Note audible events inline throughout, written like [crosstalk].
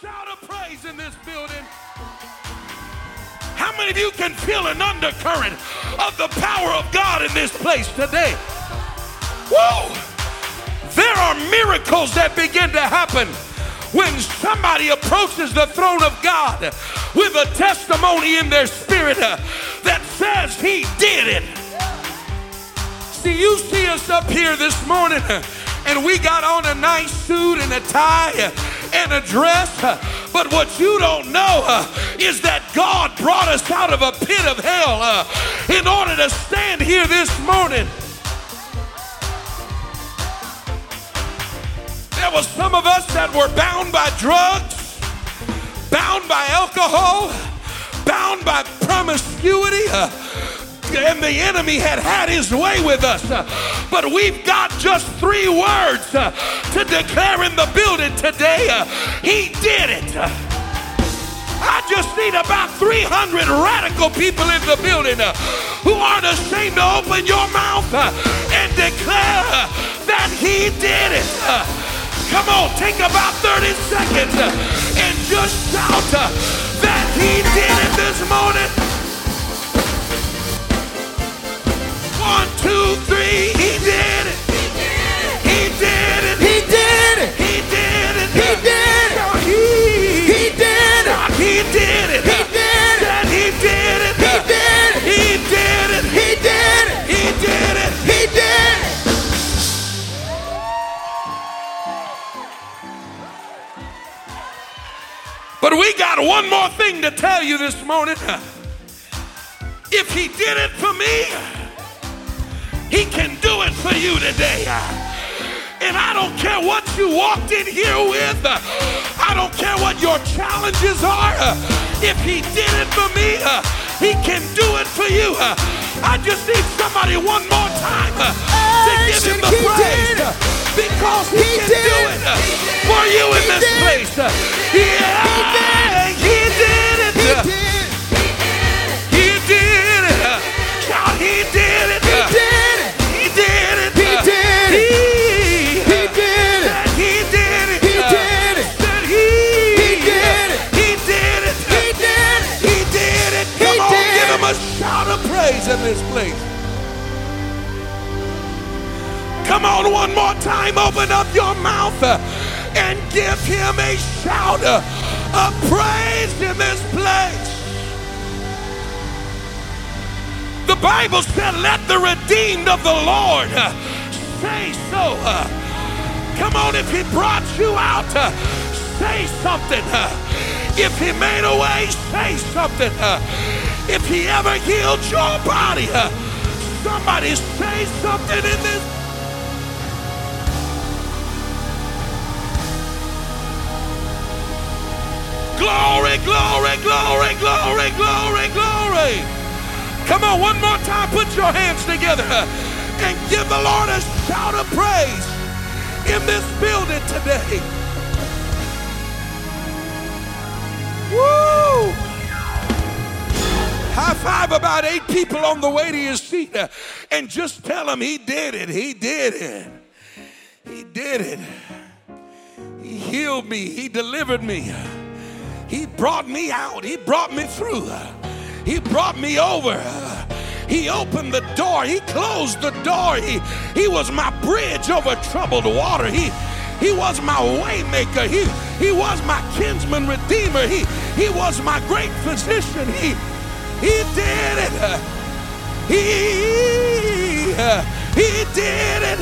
shout of praise in this building? How many of you can feel an undercurrent of the power of God in this place today? Whoa! There are miracles that begin to happen when somebody approaches the throne of God with a testimony in their spirit uh, that says he did it. See, you see us up here this morning uh, and we got on a nice suit and a tie uh, and a dress. uh, But what you don't know is that God brought us out of a pit of hell in order to stand here this morning. There was some of us that were bound by drugs, bound by alcohol, bound by promiscuity, and the enemy had had his way with us. but we've got just three words uh, to declare in the building today. uh, he did it. I just need about 300 radical people in the building uh, who aren't ashamed to open your mouth and declare that he did it. Come on, take about 30 seconds and just shout that he did it this morning. One, two, three, he did it. He did it. He did it. He did it. He did it. He, He did it. He did it. He did it. He did it. He did it. He did it. He did it. He did it. He did it. But we got one more thing to tell you this morning. If he did it for me, he can do it for you today. And I don't care what you walked in here with. I don't care what your challenges are. If he did it for me, he can do it for you. I just need somebody one more time to give him the praise because he, He can did do it. for you in this place. Yeah, this place. Come on, one more time. Open up your mouth uh, and give him a shout uh, of praise in this place. The Bible said, Let the redeemed of the Lord uh, say so. uh. come on, if he brought you out, uh, say something. if he made a way, say something. if he ever healed your body, somebody say something in this. Glory, glory, glory, glory, glory, glory. Come on, one more time. Put your hands together and give the Lord a shout of praise in this building today. High five about eight people on the way to your seat uh, and just tell them he did it. He did it. He did it. He healed me. He delivered me. He brought me out. He brought me through. He brought me over. He opened the door. He closed the door. He, he was my bridge over troubled water. He, he was my waymaker. He, he was my kinsman redeemer. He, he was my great physician. He, he did it. He, he did it.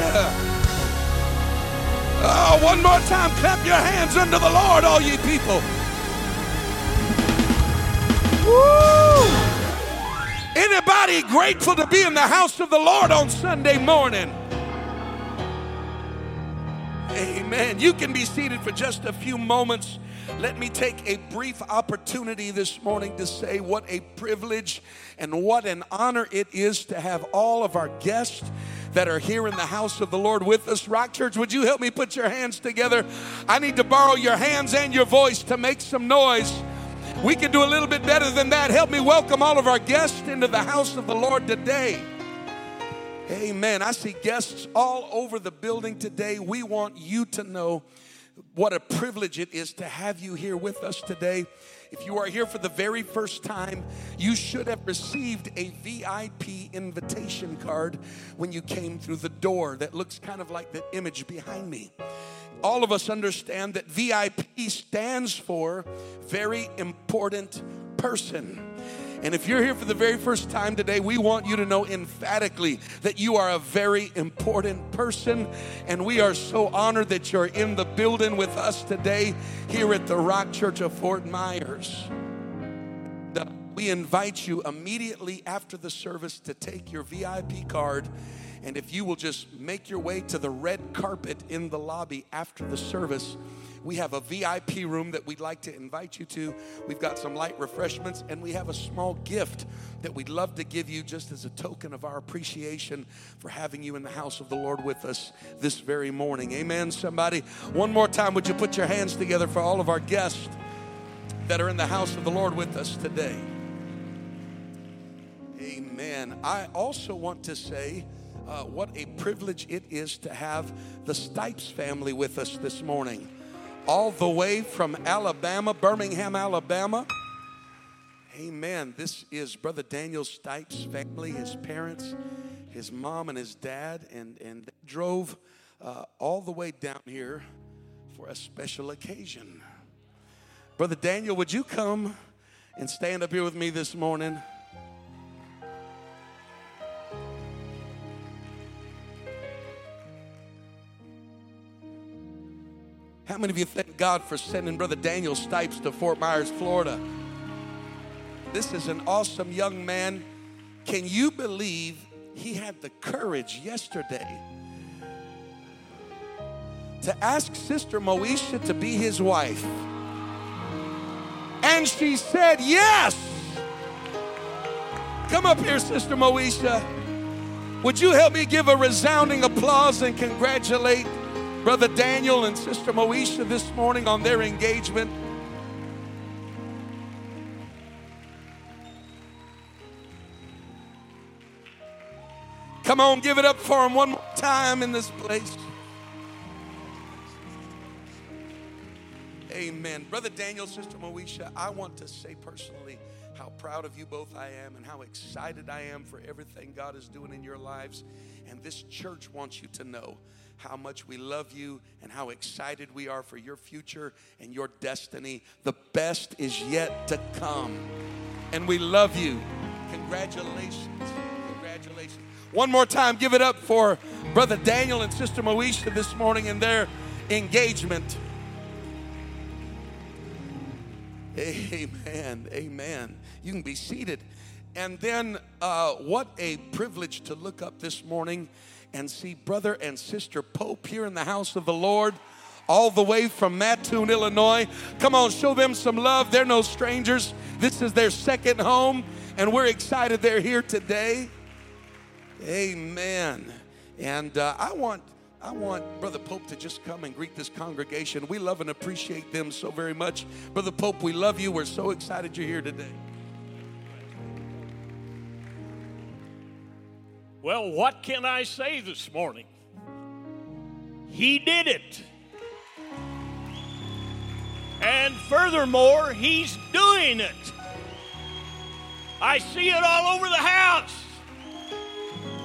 Oh, one more time, clap your hands unto the Lord, all ye people. Woo! Anybody grateful to be in the house of the Lord on Sunday morning? Amen. You can be seated for just a few moments. Let me take a brief opportunity this morning to say what a privilege and what an honor it is to have all of our guests that are here in the house of the Lord with us. Rock Church, would you help me put your hands together? I need to borrow your hands and your voice to make some noise. We can do a little bit better than that. Help me welcome all of our guests into the house of the Lord today. Amen. I see guests all over the building today. We want you to know what a privilege it is to have you here with us today. If you are here for the very first time, you should have received a VIP invitation card when you came through the door that looks kind of like the image behind me. All of us understand that VIP stands for very important person. And if you're here for the very first time today, we want you to know emphatically that you are a very important person. And we are so honored that you're in the building with us today here at the Rock Church of Fort Myers. We invite you immediately after the service to take your VIP card. And if you will just make your way to the red carpet in the lobby after the service, we have a VIP room that we'd like to invite you to. We've got some light refreshments, and we have a small gift that we'd love to give you just as a token of our appreciation for having you in the house of the Lord with us this very morning. Amen, somebody. One more time, would you put your hands together for all of our guests that are in the house of the Lord with us today? Amen. I also want to say, uh, what a privilege it is to have the Stipes family with us this morning all the way from Alabama, Birmingham, Alabama. Amen. This is Brother Daniel Stipes' family, his parents, his mom, and his dad, and, and they drove uh, all the way down here for a special occasion. Brother Daniel, would you come and stand up here with me this morning? How many of you thank God for sending Brother Daniel Stipes to Fort Myers, Florida? This is an awesome young man. Can you believe he had the courage yesterday to ask Sister Moesha to be his wife? And she said yes. Come up here, Sister Moesha. Would you help me give a resounding applause and congratulate Brother Daniel and Sister Moesha this morning on their engagement. Come on, give it up for them one more time in this place. Amen. Brother Daniel, Sister Moesha, I want to say personally how proud of you both I am and how excited I am for everything God is doing in your lives. And this church wants you to know how much we love you and how excited we are for your future and your destiny. The best is yet to come. And we love you. Congratulations. Congratulations. One more time, give it up for Brother Daniel and Sister Moesha this morning in their engagement. Amen. Amen. You can be seated. And then, uh, what a privilege to look up this morning and see brother and sister Pope here in the house of the Lord, all the way from Mattoon, Illinois. Come on, show them some love. They're no strangers. This is their second home, and we're excited they're here today. Amen. And uh, I want. I want Brother Pope to just come and greet this congregation. We love and appreciate them so very much. Brother Pope, we love you. We're so excited you're here today. Well, what can I say this morning? He did it. And furthermore, He's doing it. I see it all over the house.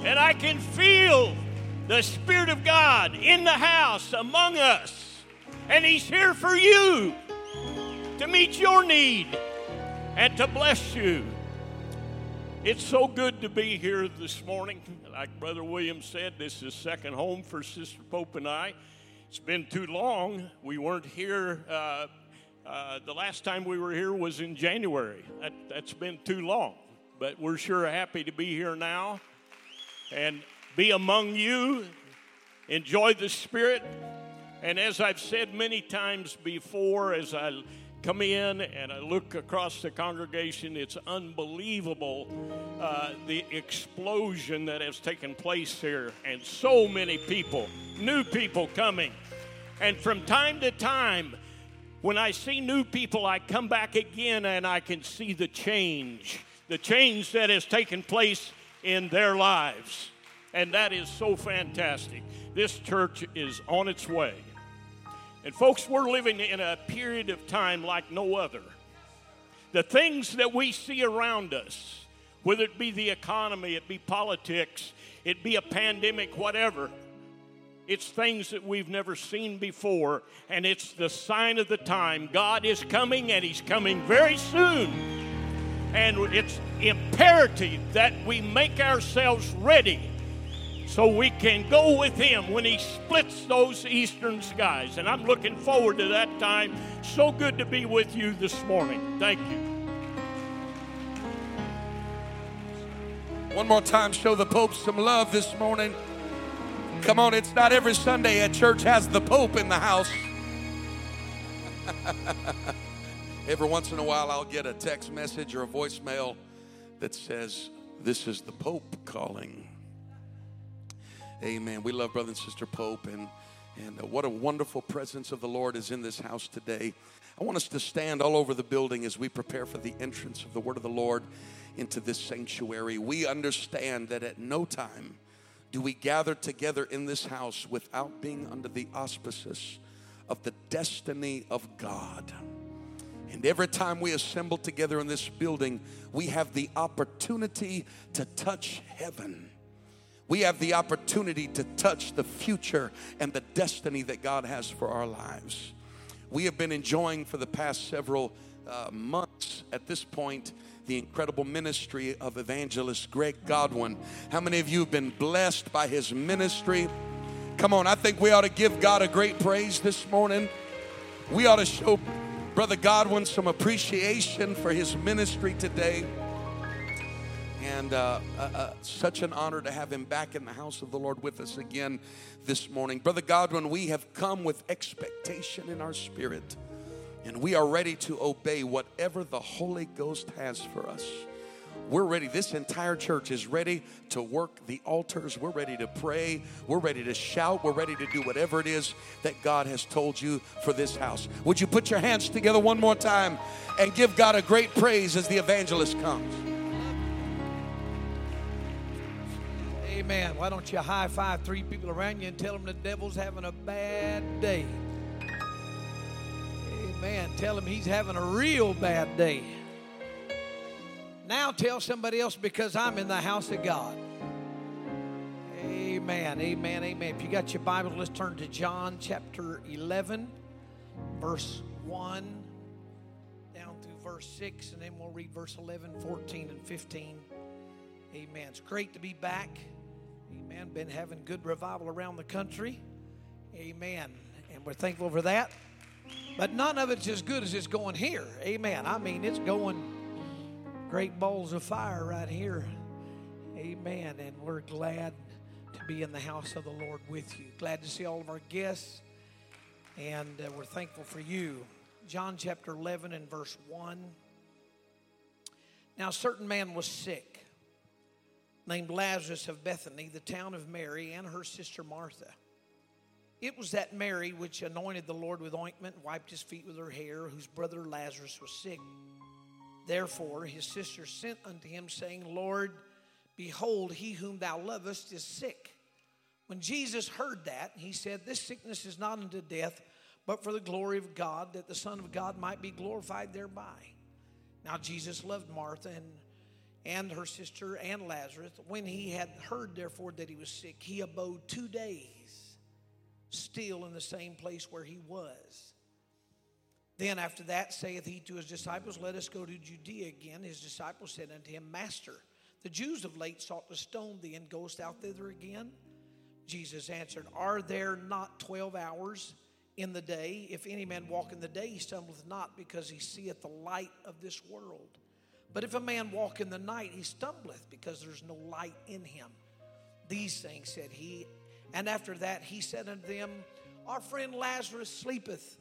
And I can feel the Spirit of God in the house among us. And He's here for you to meet your need and to bless you. It's so good to be here this morning. Like Brother William said, this is second home for Sister Pope and I. It's been too long. We weren't here. Uh, uh, the last time we were here was in January. That, that's been too long. But we're sure happy to be here now and be among you. Enjoy the Spirit. And as I've said many times before, as I come in and I look across the congregation, it's unbelievable uh, the explosion that has taken place here, and so many people, new people coming. And from time to time, when I see new people, I come back again and I can see the change, the change that has taken place in their lives. And that is so fantastic. This church is on its way. And, folks, we're living in a period of time like no other. The things that we see around us, whether it be the economy, it be politics, it be a pandemic, whatever, it's things that we've never seen before, and it's the sign of the time. God is coming, and He's coming very soon. And it's imperative that we make ourselves ready so we can go with Him when He splits those eastern skies. And I'm looking forward to that time. So good to be with you this morning. Thank you. One more time, show the Pope some love this morning. Come on, it's not every Sunday a church has the Pope in the house. [laughs] every once in a while, I'll get a text message or a voicemail that says, This is the Pope calling. Amen. We love Brother and Sister Pope, and, and uh, what a wonderful presence of the Lord is in this house today. I want us to stand all over the building as we prepare for the entrance of the Word of the Lord into this sanctuary. We understand that at no time, do we gather together in this house without being under the auspices of the destiny of God. And every time we assemble together in this building, we have the opportunity to touch heaven. We have the opportunity to touch the future and the destiny that God has for our lives. We have been enjoying for the past several uh, months at this point the incredible ministry of evangelist Greg Godwin. How many of you have been blessed by his ministry? Come on, I think we ought to give God a great praise this morning. We ought to show Brother Godwin some appreciation for his ministry today. And uh, uh, uh, such an honor to have him back in the house of the Lord with us again this morning. Brother Godwin, we have come with expectation in our spirit and we are ready to obey whatever the Holy Ghost has for us. We're ready. This entire church is ready to work the altars. We're ready to pray. We're ready to shout. We're ready to do whatever it is that God has told you for this house. Would you put your hands together one more time and give God a great praise as the evangelist comes? Amen. Why don't you high five three people around you and tell them the devil's having a bad day? Amen. Tell him he's having a real bad day. Now tell somebody else because I'm in the house of God. Amen. Amen. Amen. If you got your Bible, let's turn to John chapter 11, verse 1 down through verse 6, and then we'll read verse 11, 14, and 15. Amen. It's great to be back. Amen. Been having good revival around the country. Amen. And we're thankful for that. But none of it's as good as it's going here. Amen. I mean, it's going great balls of fire right here. Amen. And we're glad to be in the house of the Lord with you. Glad to see all of our guests. And uh, we're thankful for you. John chapter 11 and verse 1. Now, a certain man was sick, named Lazarus of Bethany, the town of Mary, and her sister Martha. It was that Mary which anointed the Lord with ointment, and wiped his feet with her hair, whose brother Lazarus was sick. Therefore his sister sent unto him, saying, Lord, behold, he whom thou lovest is sick. When Jesus heard that, he said, This sickness is not unto death, but for the glory of God, that the Son of God might be glorified thereby. Now Jesus loved Martha and, and her sister and Lazarus. When he had heard, therefore, that he was sick, he abode two days still in the same place where he was. Then after that saith he to his disciples, Let us go to Judea again. His disciples said unto him, Master, the Jews of late sought to stone thee, and goest thou thither again? Jesus answered, Are there not twelve hours in the day? If any man walk in the day, he stumbleth not, because he seeth the light of this world. But if a man walk in the night, he stumbleth, because there's no light in him. These things said he, and after that, he said unto them, Our friend Lazarus sleepeth,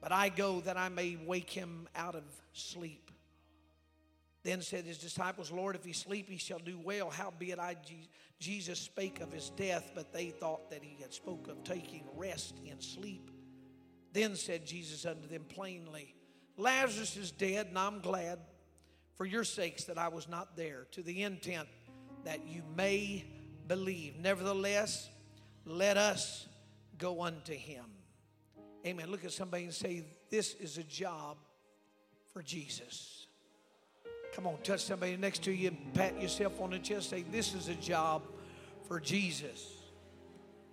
but I go that I may wake him out of sleep. Then said his disciples, Lord, if he sleep, he shall do well. Howbeit I, Jesus spake of his death, but they thought that he had spoke of taking rest in sleep. Then said Jesus unto them plainly, Lazarus is dead, and I'm glad for your sakes that I was not there, to the intent that you may believe. Nevertheless, let us go unto him. Amen. Look at somebody and say, This is a job for Jesus. Come on, touch somebody next to you and pat yourself on the chest. Say, This is a job for Jesus.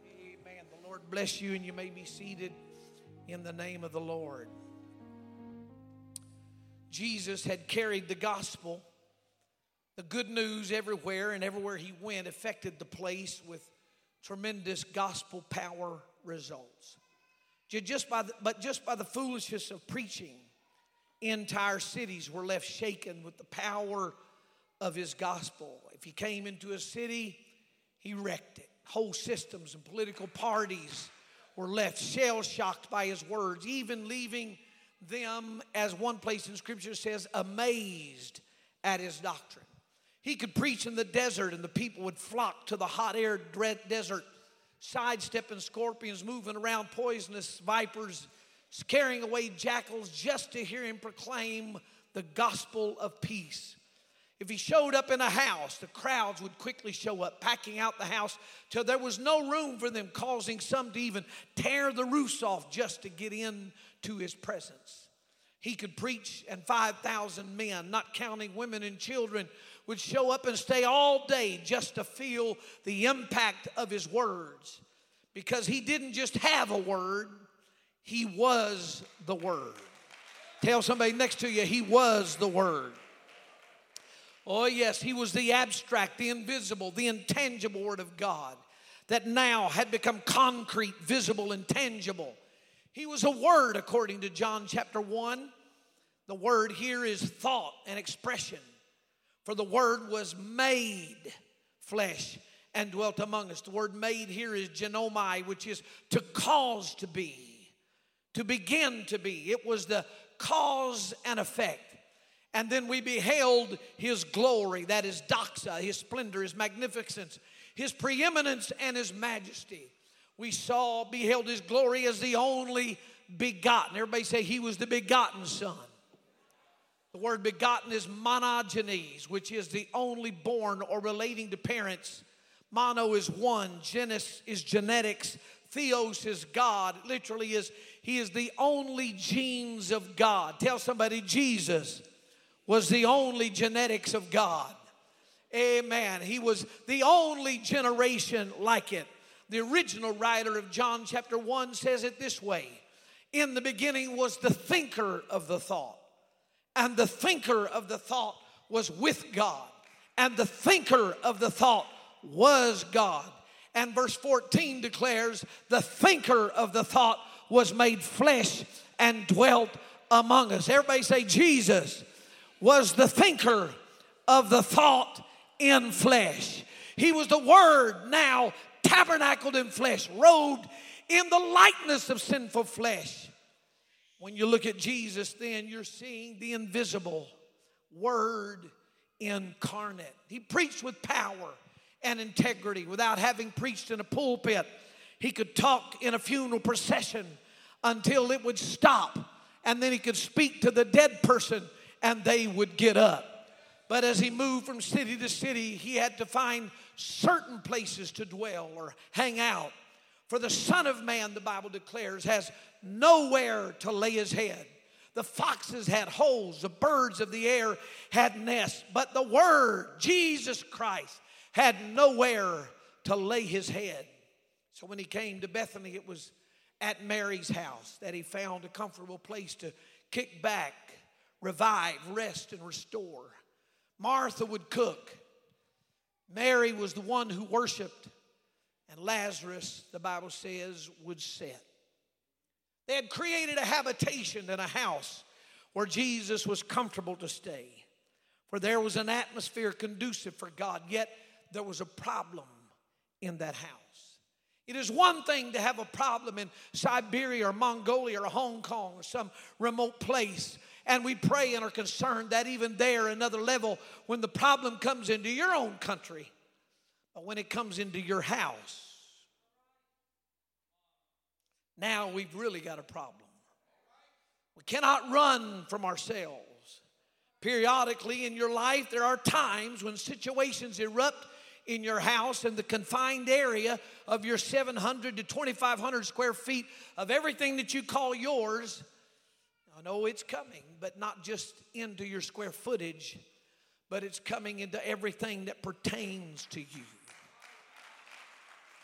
Amen. The Lord bless you, and you may be seated in the name of the Lord. Jesus had carried the gospel, the good news everywhere, and everywhere he went affected the place with tremendous gospel power results. Just by the, but just by the foolishness of preaching, entire cities were left shaken with the power of his gospel. If he came into a city, he wrecked it. Whole systems and political parties were left shell shocked by his words, even leaving them, as one place in Scripture says, amazed at his doctrine. He could preach in the desert, and the people would flock to the hot air desert, sidestepping scorpions, moving around poisonous vipers, scaring away jackals just to hear him proclaim the gospel of peace. If he showed up in a house, the crowds would quickly show up, packing out the house till there was no room for them, causing some to even tear the roofs off just to get into his presence. He could preach, and 5,000 men, not counting women and children, would show up and stay all day just to feel the impact of his words. Because he didn't just have a word, he was the word. Tell somebody next to you, he was the word. Oh, yes, he was the abstract, the invisible, the intangible Word of God that now had become concrete, visible, and tangible. He was a Word, according to John chapter 1. The word here is thought and expression. For the Word was made flesh and dwelt among us. The word made here is ginomai, which is to cause to be, to begin to be. It was the cause and effect. And then we beheld his glory, that is doxa, his splendor, his magnificence, his preeminence, and his majesty. We saw, beheld his glory as the only begotten. Everybody say he was the begotten son. The word begotten is monogenes, which is the only born or relating to parents. Mono is one, genes is genetics, theos is God. literally is he is the only genes of God. Tell somebody Jesus was the only genetics of God. Amen. He was the only generation like it. The original writer of John chapter 1 says it this way In the beginning was the thinker of the thought, and the thinker of the thought was with God, and the thinker of the thought was God. And verse 14 declares, The thinker of the thought was made flesh and dwelt among us. Everybody say, Jesus was the thinker of the thought in flesh. He was the Word now tabernacled in flesh, robed in the likeness of sinful flesh. When you look at Jesus, then you're seeing the invisible Word incarnate. He preached with power and integrity without having preached in a pulpit. He could talk in a funeral procession until it would stop, and then he could speak to the dead person and they would get up. But as he moved from city to city, he had to find certain places to dwell or hang out. For the Son of Man, the Bible declares, has nowhere to lay his head. The foxes had holes, the birds of the air had nests, but the Word, Jesus Christ, had nowhere to lay his head. So when he came to Bethany, it was at Mary's house that he found a comfortable place to kick back revive, rest, and restore. Martha would cook. Mary was the one who worshiped. And Lazarus, the Bible says, would sit. They had created a habitation and a house where Jesus was comfortable to stay. For there was an atmosphere conducive for God, yet there was a problem in that house. It is one thing to have a problem in Siberia or Mongolia or Hong Kong or some remote place and we pray and are concerned that even there, another level, when the problem comes into your own country, but when it comes into your house, now we've really got a problem. We cannot run from ourselves. Periodically in your life, there are times when situations erupt in your house in the confined area of your 700 to 2,500 square feet of everything that you call yours. I know it's coming, but not just into your square footage, but it's coming into everything that pertains to you.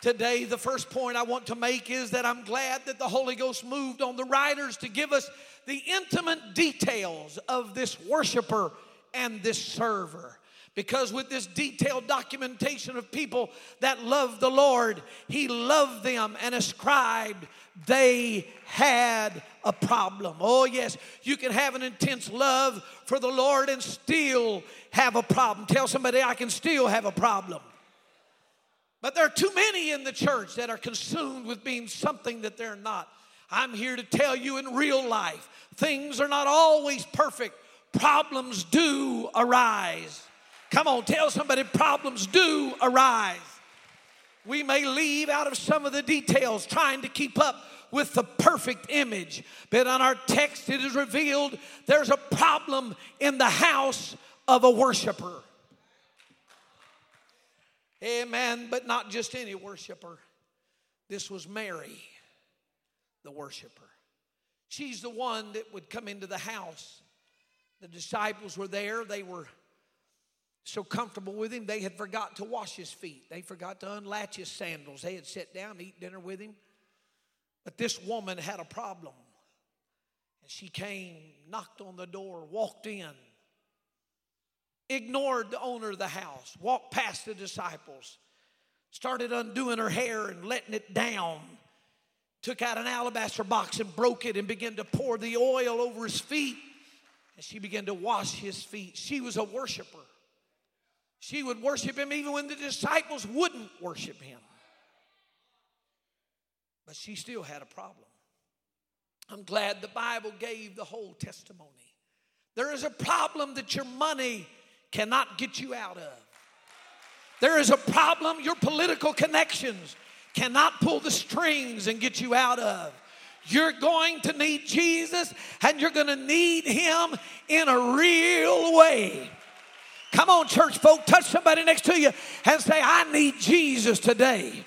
Today, the first point I want to make is that I'm glad that the Holy Ghost moved on the writers to give us the intimate details of this worshiper and this server. Because with this detailed documentation of people that loved the Lord, He loved them and ascribed they had a problem. Oh, yes, you can have an intense love for the Lord and still have a problem. Tell somebody, I can still have a problem. But there are too many in the church that are consumed with being something that they're not. I'm here to tell you in real life, things are not always perfect. Problems do arise. Come on, tell somebody problems do arise. We may leave out of some of the details trying to keep up with the perfect image. But on our text, it is revealed there's a problem in the house of a worshiper. Amen. But not just any worshiper. This was Mary, the worshiper. She's the one that would come into the house. The disciples were there. They were so comfortable with him, they had forgot to wash his feet. They forgot to unlatch his sandals. They had sat down, to eat dinner with him. But this woman had a problem. And she came, knocked on the door, walked in, ignored the owner of the house, walked past the disciples, started undoing her hair and letting it down, took out an alabaster box and broke it and began to pour the oil over his feet. And she began to wash his feet. She was a worshiper. She would worship him even when the disciples wouldn't worship him. But she still had a problem. I'm glad the Bible gave the whole testimony. There is a problem that your money cannot get you out of. There is a problem your political connections cannot pull the strings and get you out of. You're going to need Jesus and you're going to need Him in a real way. Come on, church folk, touch somebody next to you and say, I need Jesus today.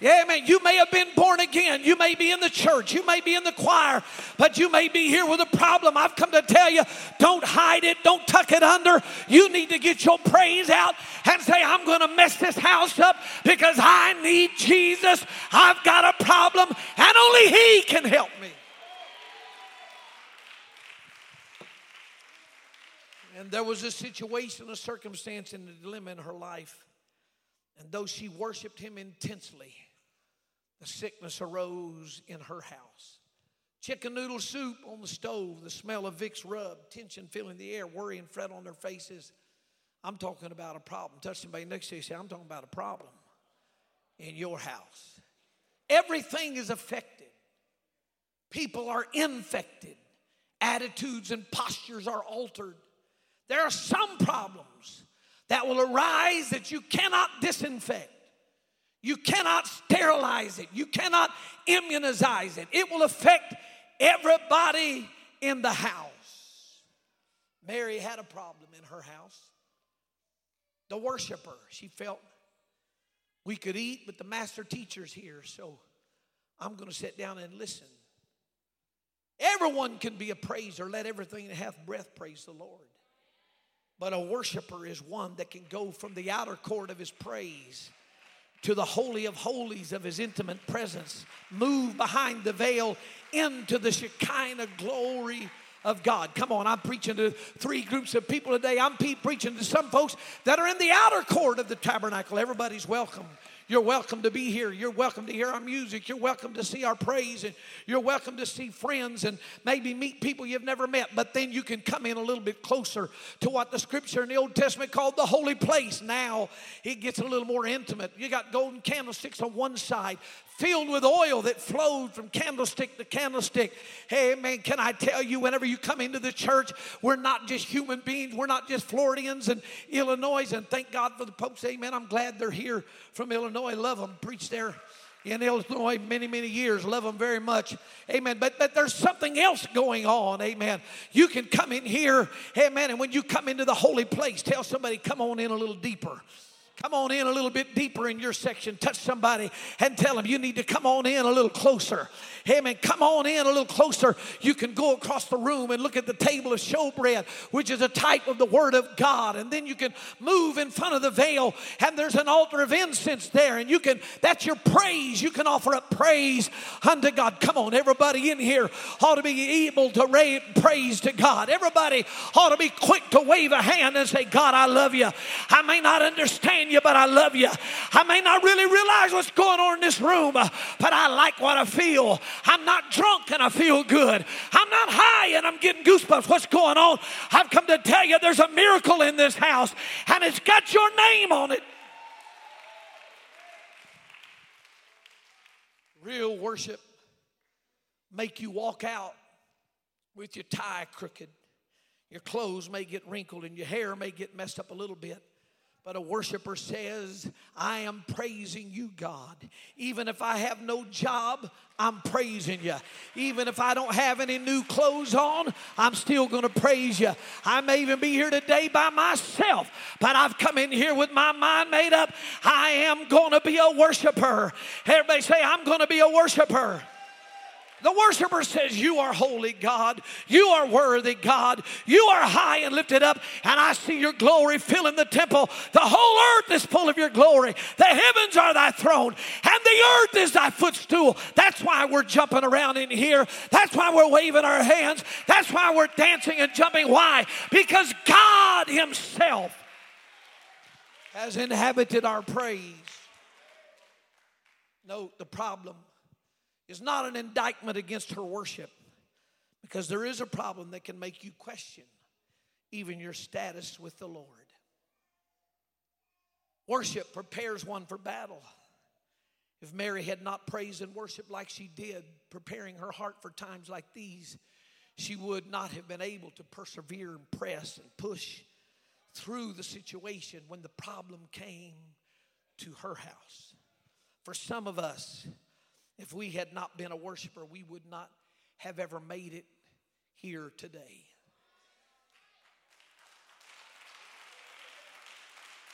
Yeah, man, you may have been born again. You may be in the church. You may be in the choir, but you may be here with a problem. I've come to tell you don't hide it, don't tuck it under. You need to get your praise out and say, I'm going to mess this house up because I need Jesus. I've got a problem, and only He can help me. And there was a situation, a circumstance, and a dilemma in her life. And though she worshiped him intensely, the sickness arose in her house. Chicken noodle soup on the stove, the smell of Vicks rub, tension filling the air, worry and fret on their faces. I'm talking about a problem. Touch somebody next to you say, I'm talking about a problem in your house. Everything is affected. People are infected. Attitudes and postures are altered. There are some problems that will arise that you cannot disinfect. You cannot sterilize it. You cannot immunize it. It will affect everybody in the house. Mary had a problem in her house. The worshiper, she felt we could eat, but the master teacher's here, so I'm going to sit down and listen. Everyone can be a praiser. Let everything that hath breath praise the Lord. But a worshiper is one that can go from the outer court of his praise to the holy of holies of his intimate presence, move behind the veil into the Shekinah glory of God. Come on, I'm preaching to three groups of people today. I'm preaching to some folks that are in the outer court of the tabernacle. Everybody's welcome. You're welcome to be here. You're welcome to hear our music. You're welcome to see our praise. And you're welcome to see friends and maybe meet people you've never met. But then you can come in a little bit closer to what the scripture in the Old Testament called the holy place. Now it gets a little more intimate. You got golden candlesticks on one side, filled with oil that flowed from candlestick to candlestick. Hey, man, can I tell you, whenever you come into the church, we're not just human beings, we're not just Floridians and Illinois. And thank God for the Pope's amen. I'm glad they're here from Illinois. Love them. Preach there in Illinois many, many years. Love them very much. Amen. But, but there's something else going on. Amen. You can come in here. Amen. And when you come into the holy place, tell somebody, come on in a little deeper. Come on in a little bit deeper in your section. Touch somebody and tell them you need to come on in a little closer. Hey, Amen. Come on in a little closer. You can go across the room and look at the table of showbread, which is a type of the Word of God. And then you can move in front of the veil, and there's an altar of incense there. And you can, that's your praise. You can offer up praise unto God. Come on, everybody in here ought to be able to raise praise to God. Everybody ought to be quick to wave a hand and say, God, I love you. I may not understand you, but I love you. I may not really realize what's going on in this room, uh, but I like what I feel. I'm not drunk and I feel good. I'm not high and I'm getting goosebumps. What's going on? I've come to tell you there's a miracle in this house and it's got your name on it. Real worship make you walk out with your tie crooked. Your clothes may get wrinkled and your hair may get messed up a little bit. But a worshiper says, I am praising you, God. Even if I have no job, I'm praising you. Even if I don't have any new clothes on, I'm still going to praise you. I may even be here today by myself, but I've come in here with my mind made up. I am going to be a worshiper. Everybody say, I'm going to be a worshiper. The worshiper says, You are holy, God. You are worthy, God. You are high and lifted up, and I see your glory filling the temple. The whole earth is full of your glory. The heavens are thy throne, and the earth is thy footstool. That's why we're jumping around in here. That's why we're waving our hands. That's why we're dancing and jumping. Why? Because God Himself has inhabited our praise. Note the problem is not an indictment against her worship because there is a problem that can make you question even your status with the Lord. Worship prepares one for battle. If Mary had not praised and worshiped like she did, preparing her heart for times like these, she would not have been able to persevere and press and push through the situation when the problem came to her house. For some of us, if we had not been a worshiper, we would not have ever made it here today.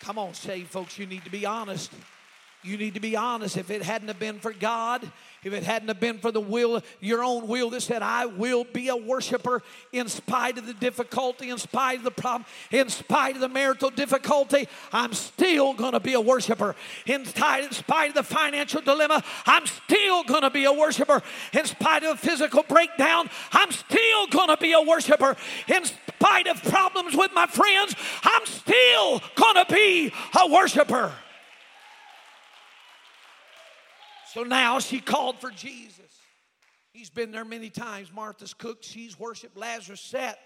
Come on, saved folks, you need to be honest. You need to be honest. If it hadn't have been for God, if it hadn't have been for the will, your own will that said, I will be a worshiper in spite of the difficulty, in spite of the problem, in spite of the marital difficulty, I'm still to be a worshiper. In spite, in spite of the financial dilemma, I'm still to be a worshiper. In spite of physical breakdown, I'm still to be a worshiper. In spite of problems with my friends, I'm still to be a worshiper. So now she called for Jesus. He's been there many times. Martha's cooked, she's worshiped, Lazarus sat.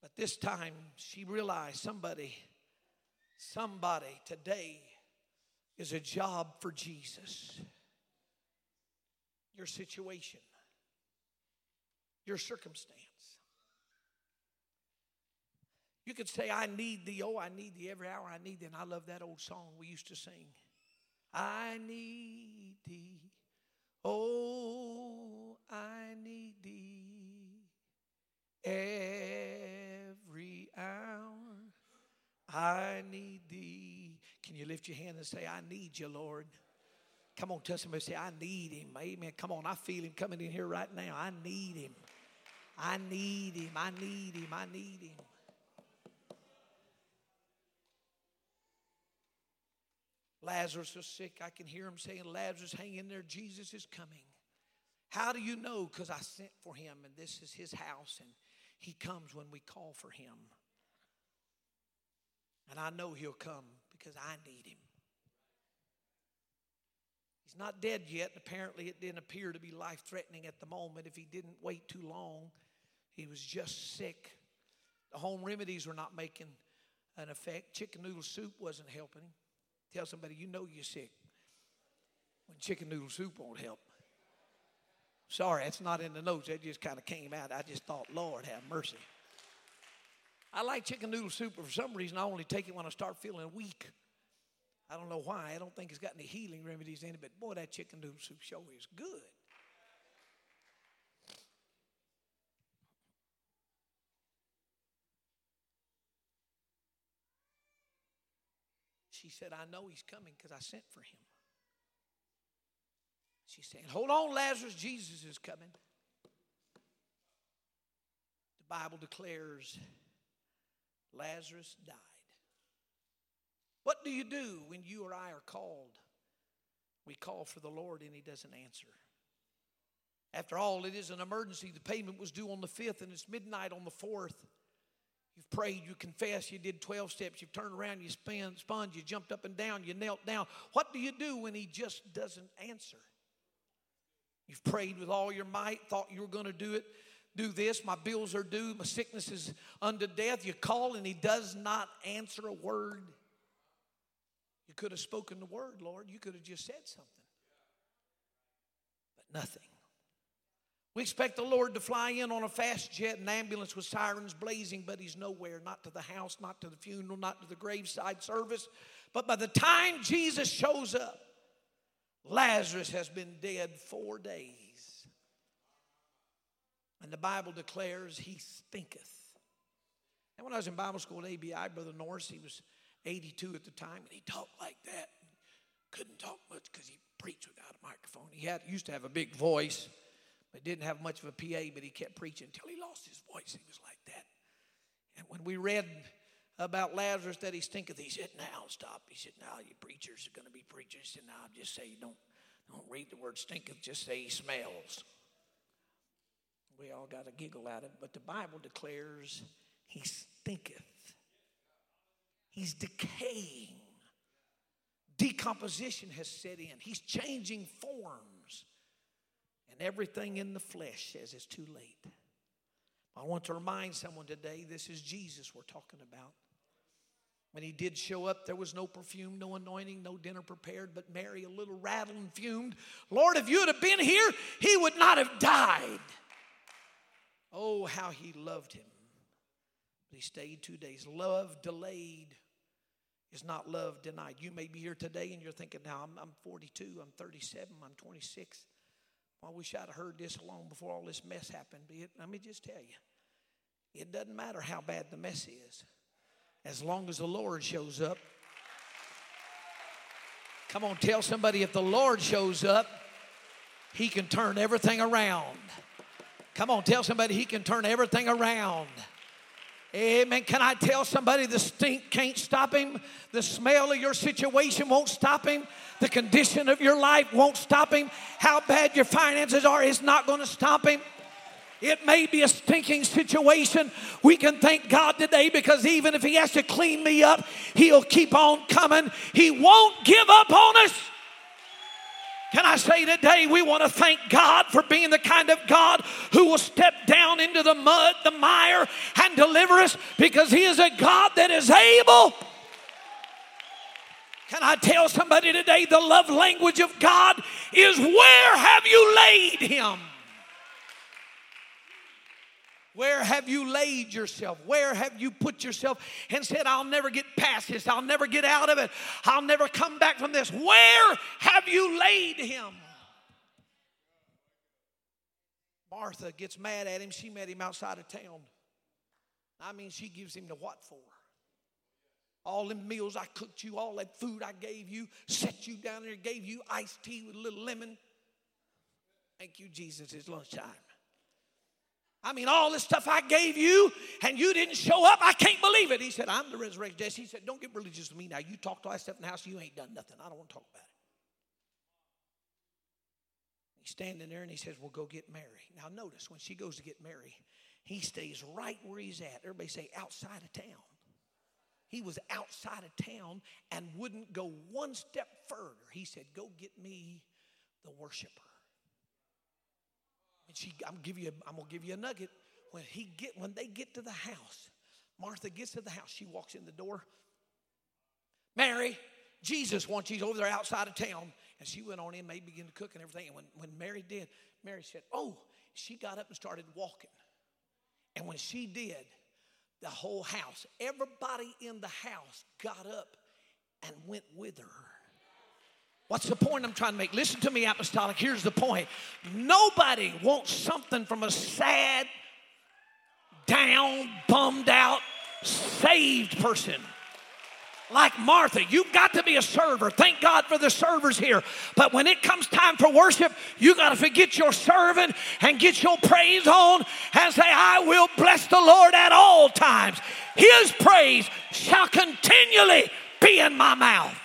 But this time she realized somebody, somebody today is a job for Jesus. Your situation, your circumstance. You could say, I need thee, oh, I need thee every hour I need thee. And I love that old song we used to sing. I need thee. Oh, I need thee every hour. I need thee. Can you lift your hand and say, I need you, Lord? Come on, tell somebody, say, I need him. Amen. Come on, I feel him coming in here right now. I need him. I need him. I need him. I need him. Lazarus was sick. I can hear him saying, Lazarus, hang in there. Jesus is coming. How do you know? Because I sent for him, and this is his house, and he comes when we call for him. And I know he'll come because I need him. He's not dead yet. Apparently, it didn't appear to be life threatening at the moment. If he didn't wait too long, he was just sick. The home remedies were not making an effect. Chicken noodle soup wasn't helping him. Tell somebody you know you're sick when chicken noodle soup won't help. Sorry, that's not in the notes. That just kind of came out. I just thought, Lord, have mercy. I like chicken noodle soup, but for some reason, I only take it when I start feeling weak. I don't know why. I don't think it's got any healing remedies in it, but boy, that chicken noodle soup show is good. She said, I know he's coming because I sent for him. She's saying, Hold on, Lazarus, Jesus is coming. The Bible declares Lazarus died. What do you do when you or I are called? We call for the Lord and he doesn't answer. After all, it is an emergency. The payment was due on the 5th and it's midnight on the 4th. You've prayed, you confessed, you did 12 steps, you've turned around, you spun, spun, you jumped up and down, you knelt down. What do you do when he just doesn't answer? You've prayed with all your might, thought you were going to do it, do this, my bills are due, my sickness is unto death. You call and he does not answer a word. You could have spoken the word, Lord. You could have just said something. But nothing. We expect the Lord to fly in on a fast jet and ambulance with sirens blazing, but He's nowhere, not to the house, not to the funeral, not to the graveside service. But by the time Jesus shows up, Lazarus has been dead four days. And the Bible declares he stinketh. And when I was in Bible school at ABI, Brother Norris, he was 82 at the time, and he talked like that. Couldn't talk much because he preached without a microphone. He had used to have a big voice. But didn't have much of a PA, but he kept preaching until he lost his voice. He was like that. And when we read about Lazarus that he stinketh, he said, Now stop. He said, Now you preachers are going to be preachers. He said, Now just say don't, don't read the word stinketh, just say he smells. We all got a giggle at it, but the Bible declares he stinketh. He's decaying. Decomposition has set in. He's changing forms. And everything in the flesh says it's too late. I want to remind someone today this is Jesus we're talking about. When he did show up, there was no perfume, no anointing, no dinner prepared, but Mary, a little rattled and fumed. Lord, if you had been here, he would not have died. Oh, how he loved him. But he stayed two days. Love delayed is not love denied. You may be here today and you're thinking, now I'm, I'm 42, I'm 37, I'm 26. I wish I'd heard this long before all this mess happened. But let me just tell you, it doesn't matter how bad the mess is, as long as the Lord shows up. Come on, tell somebody if the Lord shows up, He can turn everything around. Come on, tell somebody He can turn everything around. Amen. Can I tell somebody the stink can't stop him? The smell of your situation won't stop him. The condition of your life won't stop him. How bad your finances are is not going to stop him. It may be a stinking situation. We can thank God today because even if He has to clean me up, He'll keep on coming. He won't give up on us. Can I say today, we want to thank God for being the kind of God who will step down into the mud, the mire, and deliver us because He is a God that is able. Can I tell somebody today the love language of God is where have you laid Him? Where have you laid yourself? Where have you put yourself and said, I'll never get past this. I'll never get out of it. I'll never come back from this. Where have you laid him? Martha gets mad at him. She met him outside of town. I mean, she gives him the what for? All them meals I cooked you, all that food I gave you, set you down there, gave you iced tea with a little lemon. Thank you, Jesus. It's lunchtime. I mean, all this stuff I gave you and you didn't show up. I can't believe it. He said, I'm the resurrection. Jesse. He said, Don't get religious with me now. You talked all that stuff in the house, you ain't done nothing. I don't want to talk about it. He's standing there and he says, Well, go get Mary. Now, notice when she goes to get Mary, he stays right where he's at. Everybody say, outside of town. He was outside of town and wouldn't go one step further. He said, Go get me the worshiper. She, I'm give you, I'm gonna give you a nugget. When he get, when they get to the house, Martha gets to the house. She walks in the door. Mary, Jesus wants you over there outside of town. And she went on in, maybe begin to cook and everything. And when, when Mary did, Mary said, Oh, she got up and started walking. And when she did, the whole house, everybody in the house got up and went with her. What's the point I'm trying to make? Listen to me, apostolic. Here's the point nobody wants something from a sad, down, bummed out, saved person. like Martha. You've got to be a server. Thank God for the servers here. But when it comes time for worship, you got to forget your serving and get your praise on and say, I will bless the Lord at all times. His praise shall continually be in my mouth.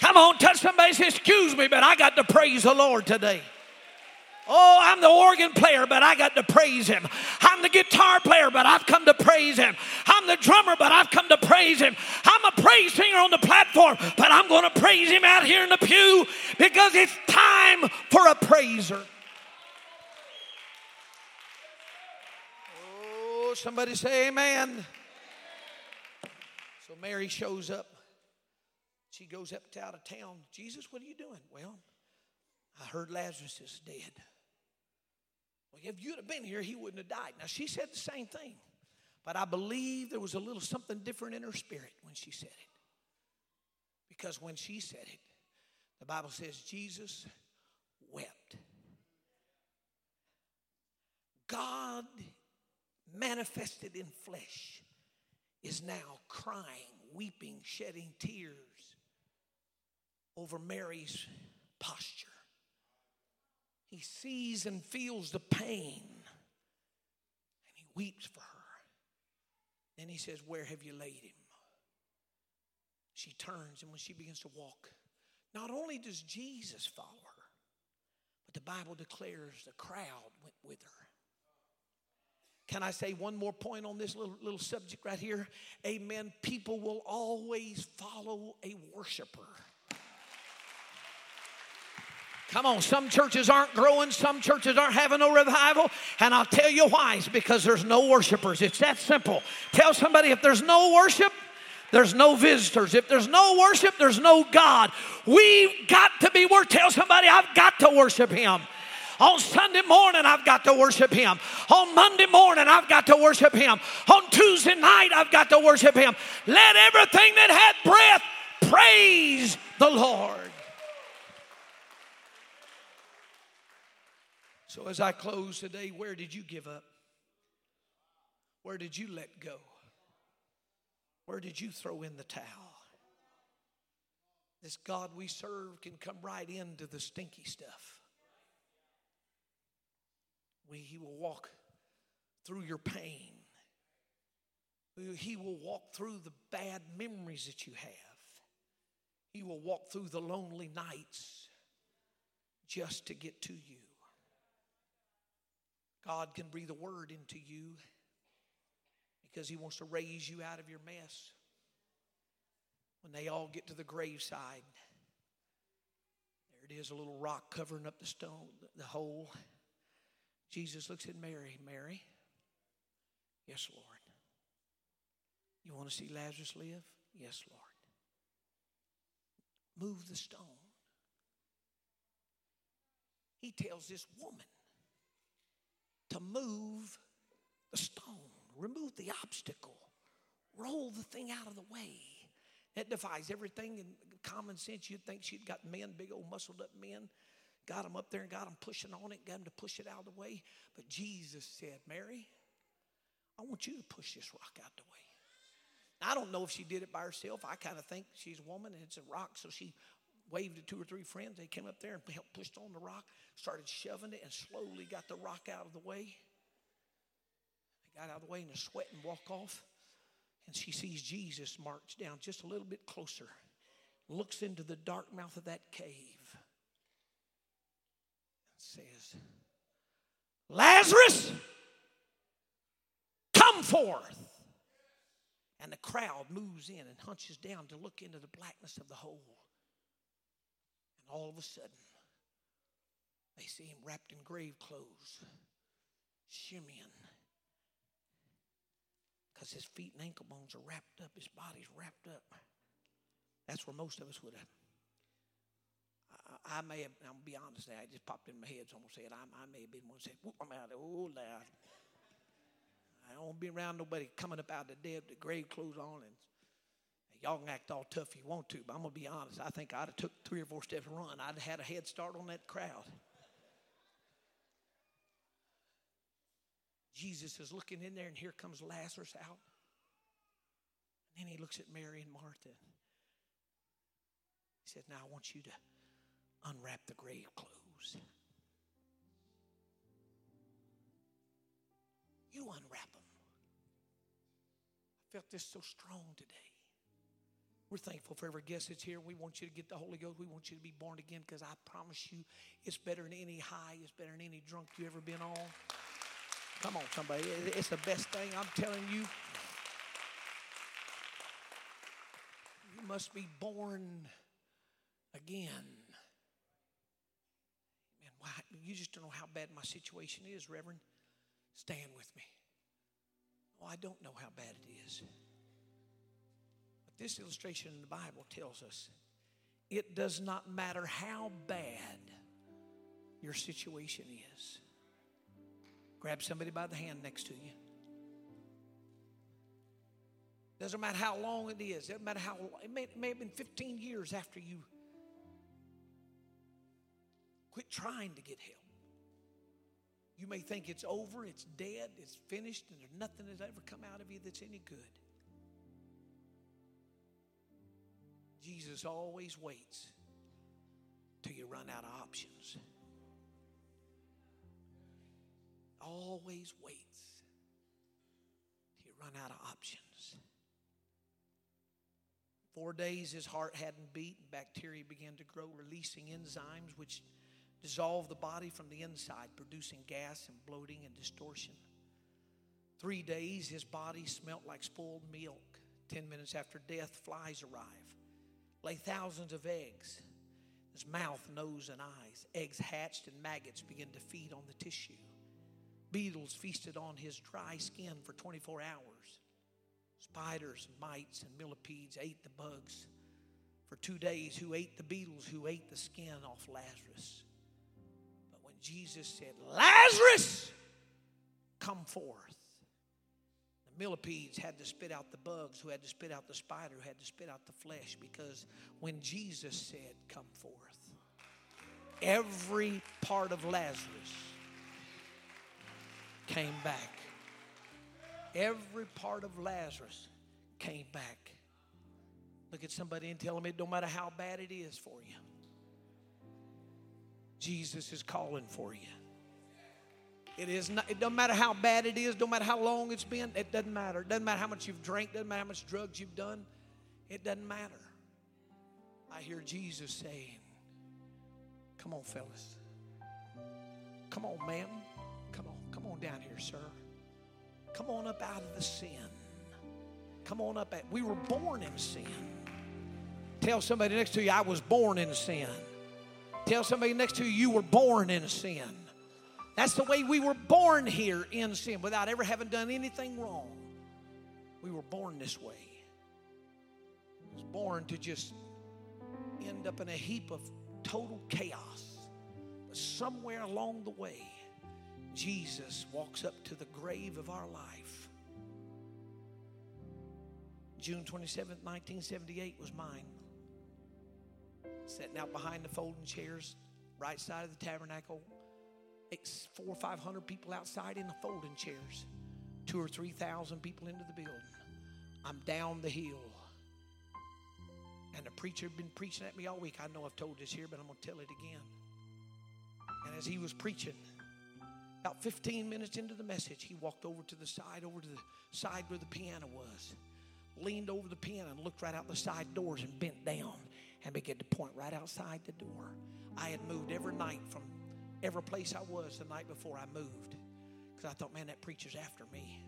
Come on, touch somebody say, Excuse me, but I got to praise the Lord today. Oh, I'm the organ player, but I got to praise him. I'm the guitar player, but I've come to praise him. I'm the drummer, but I've come to praise him. I'm a praise singer on the platform, but I'm going to praise him out here in the pew because it's time for a praiser. Oh, somebody say amen. So Mary shows up. She goes up to out of town. Jesus, what are you doing? Well, I heard Lazarus is dead. Well, if you'd have been here, he wouldn't have died. Now, she said the same thing, but I believe there was a little something different in her spirit when she said it. Because when she said it, the Bible says Jesus wept. God manifested in flesh is now crying, weeping, shedding tears over Mary's posture. He sees and feels the pain and he weeps for her. Then he says, Where have you laid him? She turns and when she begins to walk, not only does Jesus follow her, but the Bible declares the crowd went with her. Can I say one more point on this little, little subject right here? Amen. People will always follow a worshiper. Come on, some churches aren't growing, some churches aren't having no revival, and I'll tell you why. It's because there's no worshipers. It's that simple. Tell somebody if there's no worship, there's no visitors. If there's no worship, there's no God. We've got to be worship. Tell somebody I've got to worship Him. On Sunday morning, I've got to worship Him. On Monday morning, I've got to worship Him. On Tuesday night, I've got to worship Him. Let everything that had breath praise the Lord. So, as I close today, where did you give up? Where did you let go? Where did you throw in the towel? This God we serve can come right into the stinky stuff. We, he will walk through your pain. He will walk through the bad memories that you have. He will walk through the lonely nights just to get to you. God can breathe a word into you because He wants to raise you out of your mess. When they all get to the graveside, there it is, a little rock covering up the stone, the hole. Jesus looks at Mary. Mary, yes, Lord. You want to see Lazarus live? Yes, Lord. Move the stone. He tells this woman, to move the stone, remove the obstacle, roll the thing out of the way. That defies everything in common sense. You'd think she'd got men, big old muscled up men, got them up there and got them pushing on it, got them to push it out of the way. But Jesus said, Mary, I want you to push this rock out the way. I don't know if she did it by herself. I kind of think she's a woman and it's a rock, so she waved to two or three friends. They came up there and helped pushed on the rock, started shoving it, and slowly got the rock out of the way. They got out of the way in a sweat and walk off. And she sees Jesus march down just a little bit closer, looks into the dark mouth of that cave, and says, Lazarus, come forth. And the crowd moves in and hunches down to look into the blackness of the hole. And all of a sudden, they see him wrapped in grave clothes, shimmying. Because his feet and ankle bones are wrapped up, his body's wrapped up. That's where most of us would have. I, may have, I'm gonna be honest now, it just popped in my head, so I'm going to say it. I, I may have been one said, I'm out of, oh, loud. I don't be around nobody coming up out of the dead with the grave clothes on and Y'all can act all tough if you want to, but I'm gonna be honest. I think I'd have took three or four steps and run. I'd have had a head start on that crowd. Jesus is looking in there, and here comes Lazarus out. And then he looks at Mary and Martha. He says, Now I want you to unwrap the grave clothes. You unwrap them. I felt this so strong today. We're thankful for every guest that's here. We want you to get the Holy Ghost. We want you to be born again because I promise you it's better than any high, it's better than any drunk you ever been on. Come on, somebody. It's the best thing I'm telling you. You must be born again. Man, why you just don't know how bad my situation is, Reverend. Stand with me. Oh, I don't know how bad it is. This illustration in the Bible tells us it does not matter how bad your situation is. Grab somebody by the hand next to you. Doesn't matter how long it is. Doesn't matter how it may, it may have been 15 years after you quit trying to get help. You may think it's over, it's dead, it's finished, and there's nothing that's ever come out of you that's any good. Jesus always waits till you run out of options. Always waits till you run out of options. Four days his heart hadn't beat, bacteria began to grow, releasing enzymes which dissolve the body from the inside, producing gas and bloating and distortion. Three days his body smelt like spoiled milk. Ten minutes after death, flies arrive, lay thousands of eggs. His mouth, nose, and eyes. Eggs hatched and maggots began to feed on the tissue. Beetles feasted on his dry skin for 24 hours. Spiders, mites, and millipedes ate the bugs for two days. Who ate the beetles? Who ate the skin off Lazarus? But when Jesus said, Lazarus, come forth, millipedes had to spit out the bugs, who had to spit out the spider, who had to spit out the flesh, because when Jesus said, Come forth, every part of Lazarus came back. Every part of Lazarus came back. Look at somebody and tell them it don't matter how bad it is for you. Jesus is calling for you. It is not, it doesn't matter how bad it is, don't matter how long it's been, it doesn't matter. It doesn't matter how much you've drank, doesn't matter how much drugs you've done, it doesn't matter. I hear Jesus saying, Come on, fellas. Come on, ma'am. Come on, come on down here, sir. Come on up out of the sin. Come on up. At, we were born in sin. Tell somebody next to you, I was born in sin. Tell somebody next to you, you were born in sin. That's the way we were born here in sin without ever having done anything wrong. We were born this way. I was born to just end up in a heap of total chaos. But somewhere along the way, Jesus walks up to the grave of our life. June 27th, 1978 was mine. Sitting out behind the folding chairs, right side of the tabernacle. Four or five hundred people outside in the folding chairs. Two or three thousand people into the building. I'm down the hill. And the preacher had been preaching at me all week. I know I've told this here, but I'm going to tell it again. And as he was preaching, about 15 minutes into the message, he walked over to the side, over to the side where the piano was, leaned over the piano and looked right out the side doors and bent down and began to point right outside the door. I had moved every night from every place I was the night before I moved because I thought, man, that preacher's after me.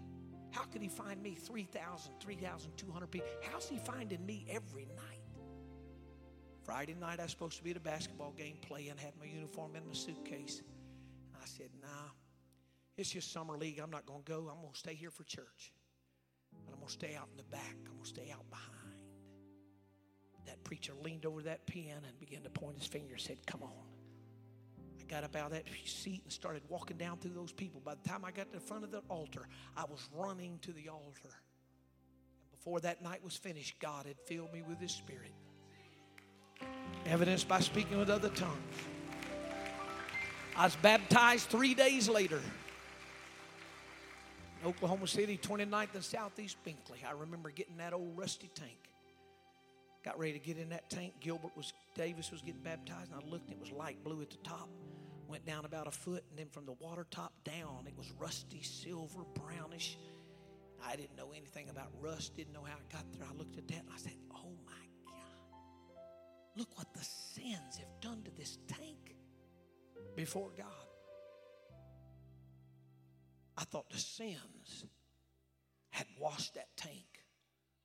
How could he find me 3,000, 3,200 people? How's he finding me every night? Friday night, I was supposed to be at a basketball game playing, had my uniform in my suitcase. I said, nah, it's just summer league. I'm not going to go. I'm going to stay here for church. But I'm going to stay out in the back. I'm going to stay out behind. That preacher leaned over that piano and began to point his finger and said, Come on. Got up out of that seat and started walking down through those people. By the time I got to the front of the altar, I was running to the altar. And before that night was finished, God had filled me with His Spirit. Evidenced by speaking with other tongues. I was baptized three days later. Oklahoma City, 29th and Southeast Binkley. I remember getting that old rusty tank. Got ready to get in that tank. Gilbert was Davis was getting baptized, and I looked. and It was light blue at the top. Went down about a foot, and then from the water top down, it was rusty, silver, brownish. I didn't know anything about rust. Didn't know how it got there. I looked at that and I said, "Oh my God! Look what the sins have done to this tank before God." I thought the sins had washed that tank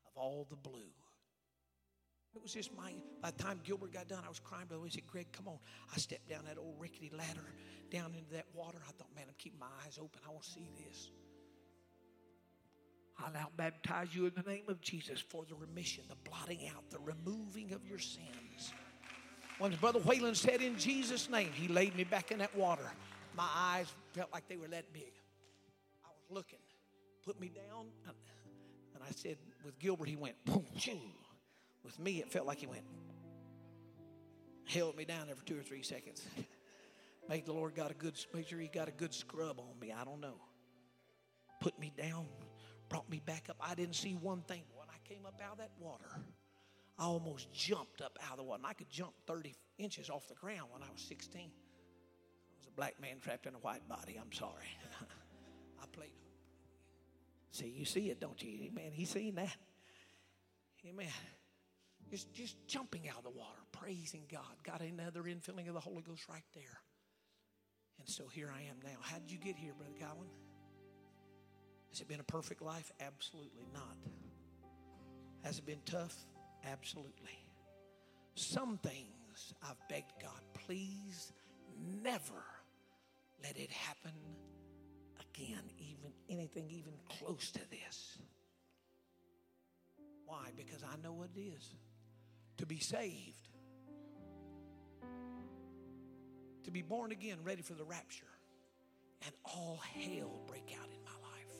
of all the blue. It was just my, by the time Gilbert got done, I was crying, but he said, Greg, come on. I stepped down that old rickety ladder down into that water. I thought, man, I'm keeping my eyes open. I want to see this. I now baptize you in the name of Jesus for the remission, the blotting out, the removing of your sins. When Brother Whalen said, in Jesus' name, he laid me back in that water. My eyes felt like they were that big. I was looking, put me down, and I said, with Gilbert, he went, boom, choo. With me, it felt like he went, held me down every two or three seconds. [laughs] Make the Lord got a good, make sure he got a good scrub on me. I don't know. Put me down, brought me back up. I didn't see one thing. When I came up out of that water, I almost jumped up out of the water. And I could jump 30 inches off the ground when I was 16. I was a black man trapped in a white body. I'm sorry. [laughs] I played. See, you see it, don't you? Man, He seen that. Amen. Just, just jumping out of the water, praising God. Got another infilling of the Holy Ghost right there. And so here I am now. How did you get here, Brother Godwin? Has it been a perfect life? Absolutely not. Has it been tough? Absolutely. Some things I've begged God, please never let it happen again, even anything even close to this. Why? Because I know what it is to be saved, to be born again, ready for the rapture, and all hell break out in my life.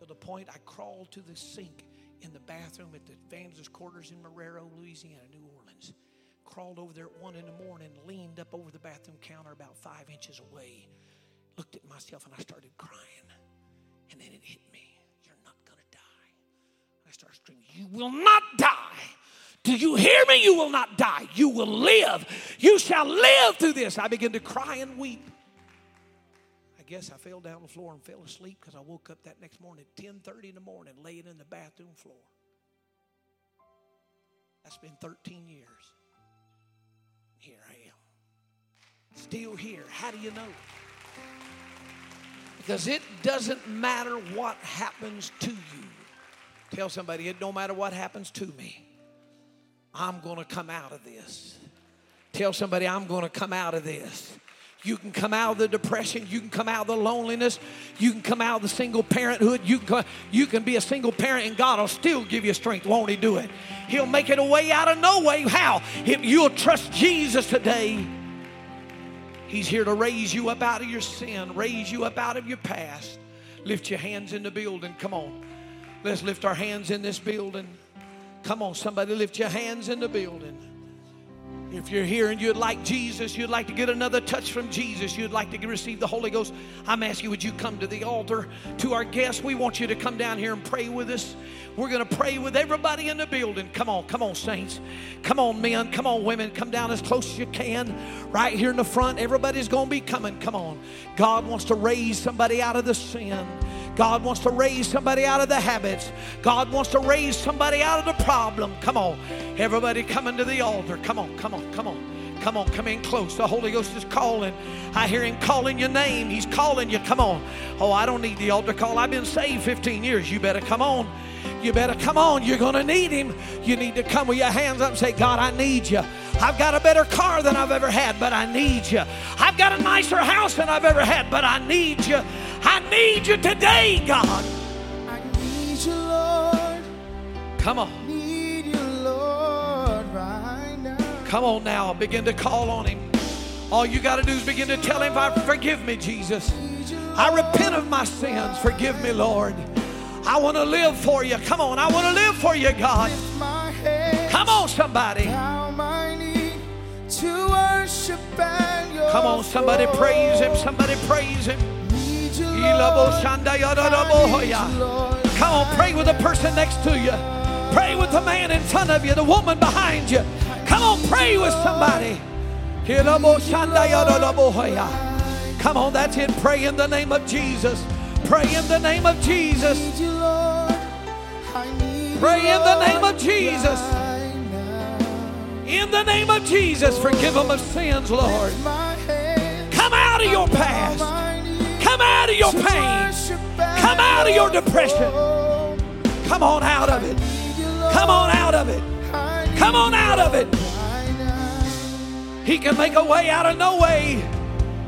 To the point I crawled to the sink in the bathroom at the evangelist quarters in Marrero, Louisiana, New Orleans. Crawled over there at one in the morning, leaned up over the bathroom counter about five inches away, looked at myself, and I started crying. And then it hit me. You're not going to die. I started screaming, You will not die. Do you hear me? You will not die. You will live. You shall live through this. I began to cry and weep. I guess I fell down the floor and fell asleep because I woke up that next morning at 10:30 in the morning, laying in the bathroom floor. That's been 13 years. Here I am. Still here. How do you know? Because it doesn't matter what happens to you. Tell somebody, it don't matter what happens to me. I'm going to come out of this. Tell somebody, I'm going to come out of this. You can come out of the depression. You can come out of the loneliness. You can come out of the single parenthood. You can, you can be a single parent, and God will still give you strength. Won't He do it? He'll make it a way out of no way. How? If you'll trust Jesus today, He's here to raise you up out of your sin, raise you up out of your past. Lift your hands in the building. Come on. Let's lift our hands in this building. Come on, somebody lift your hands in the building. If you're here and you'd like Jesus, you'd like to get another touch from Jesus, you'd like to receive the Holy Ghost, I'm asking, would you come to the altar? To our guests, we want you to come down here and pray with us. We're going to pray with everybody in the building. Come on, come on, saints. Come on, men. Come on, women. Come down as close as you can. Right here in the front, everybody's going to be coming. Come on. God wants to raise somebody out of the sin. God wants to raise somebody out of the habits. God wants to raise somebody out of the problem. Come on. Everybody coming to the altar. Come on, come on, come on. Come on, come in close. The Holy Ghost is calling. I hear Him calling your name. He's calling you. Come on. Oh, I don't need the altar call. I've been saved 15 years. You better come on. You better come on. You're going to need Him. You need to come with your hands up and say, God, I need you. I've got a better car than I've ever had, but I need you. I've got a nicer house than I've ever had, but I need you. I need you today, God. I need you, Lord. Come on. Need you, Lord, right now. Come on now. Begin to call on Him. All you got to do is begin to tell Him, Forgive me, Jesus. I repent of my sins. Forgive me, Lord. I want to live for you. Come on. I want to live for you, God. Lift my head, Come on, somebody. bow my knee to worship Come on, somebody praise Him. Somebody praise Him. Come on, pray with the person next to you. Pray with the man in front of you, the woman behind you. Come on, pray with somebody. Come on, that's it. Pray in the name of Jesus. Pray in the name of Jesus. need you, Lord. I need Pray in the name of Jesus. In the name of Jesus, forgive them of sins, Lord. Come out of your past. Come out of your pain. Come out of your depression. Come on out of it. Need you, Lord. Come on out of it. Come on out of it. He can make a way out of no way.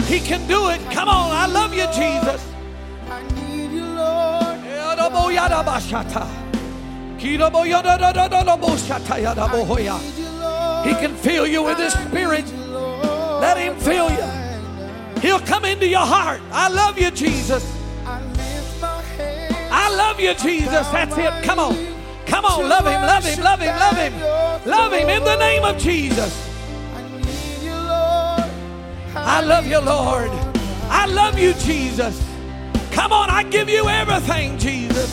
He can do it. Come on. I love you, Jesus. I need you, Lord. He Need you, Lord. can fill you with His Spirit. Need you, Lord. Let Him fill you. He'll come into your heart. I love you, Jesus. I lift my hands. I love you, Jesus. That's it. Come on. Come on. Love Him, love Him, love Him, love Him. Love Him in the name of Jesus. I need you, Lord. I love you, Lord. I love you, Jesus. Come on, I give you everything, Jesus.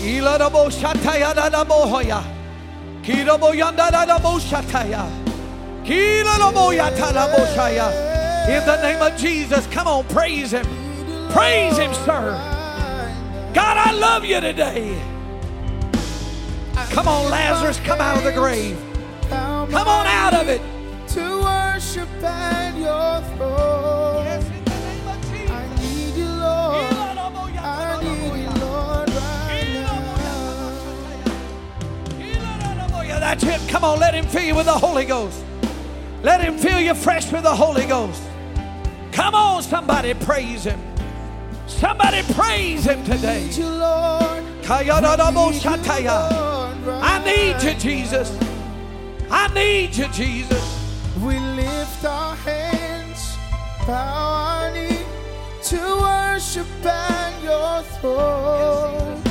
Iladaboshatayadadabohoya. Kidaboyandadadaboshataya. Kilalaboyatalaboshaya. In the name of Jesus, come on, praise Him. Praise Him, sir. God, I love you today. Come on, Lazarus, come out of the grave. Come on out of it. To worship at your throne. in the name of Jesus. I need you, Lord. I need you, Lord, right now. That's it. Come on, let him fill you with the Holy Ghost. Let him fill you fresh with the Holy Ghost. Come on, somebody praise him. Somebody praise him today. I Need you, Lord. I need you, Jesus. I need you, Jesus. We lift our hands, bow our knee to worship at your throne.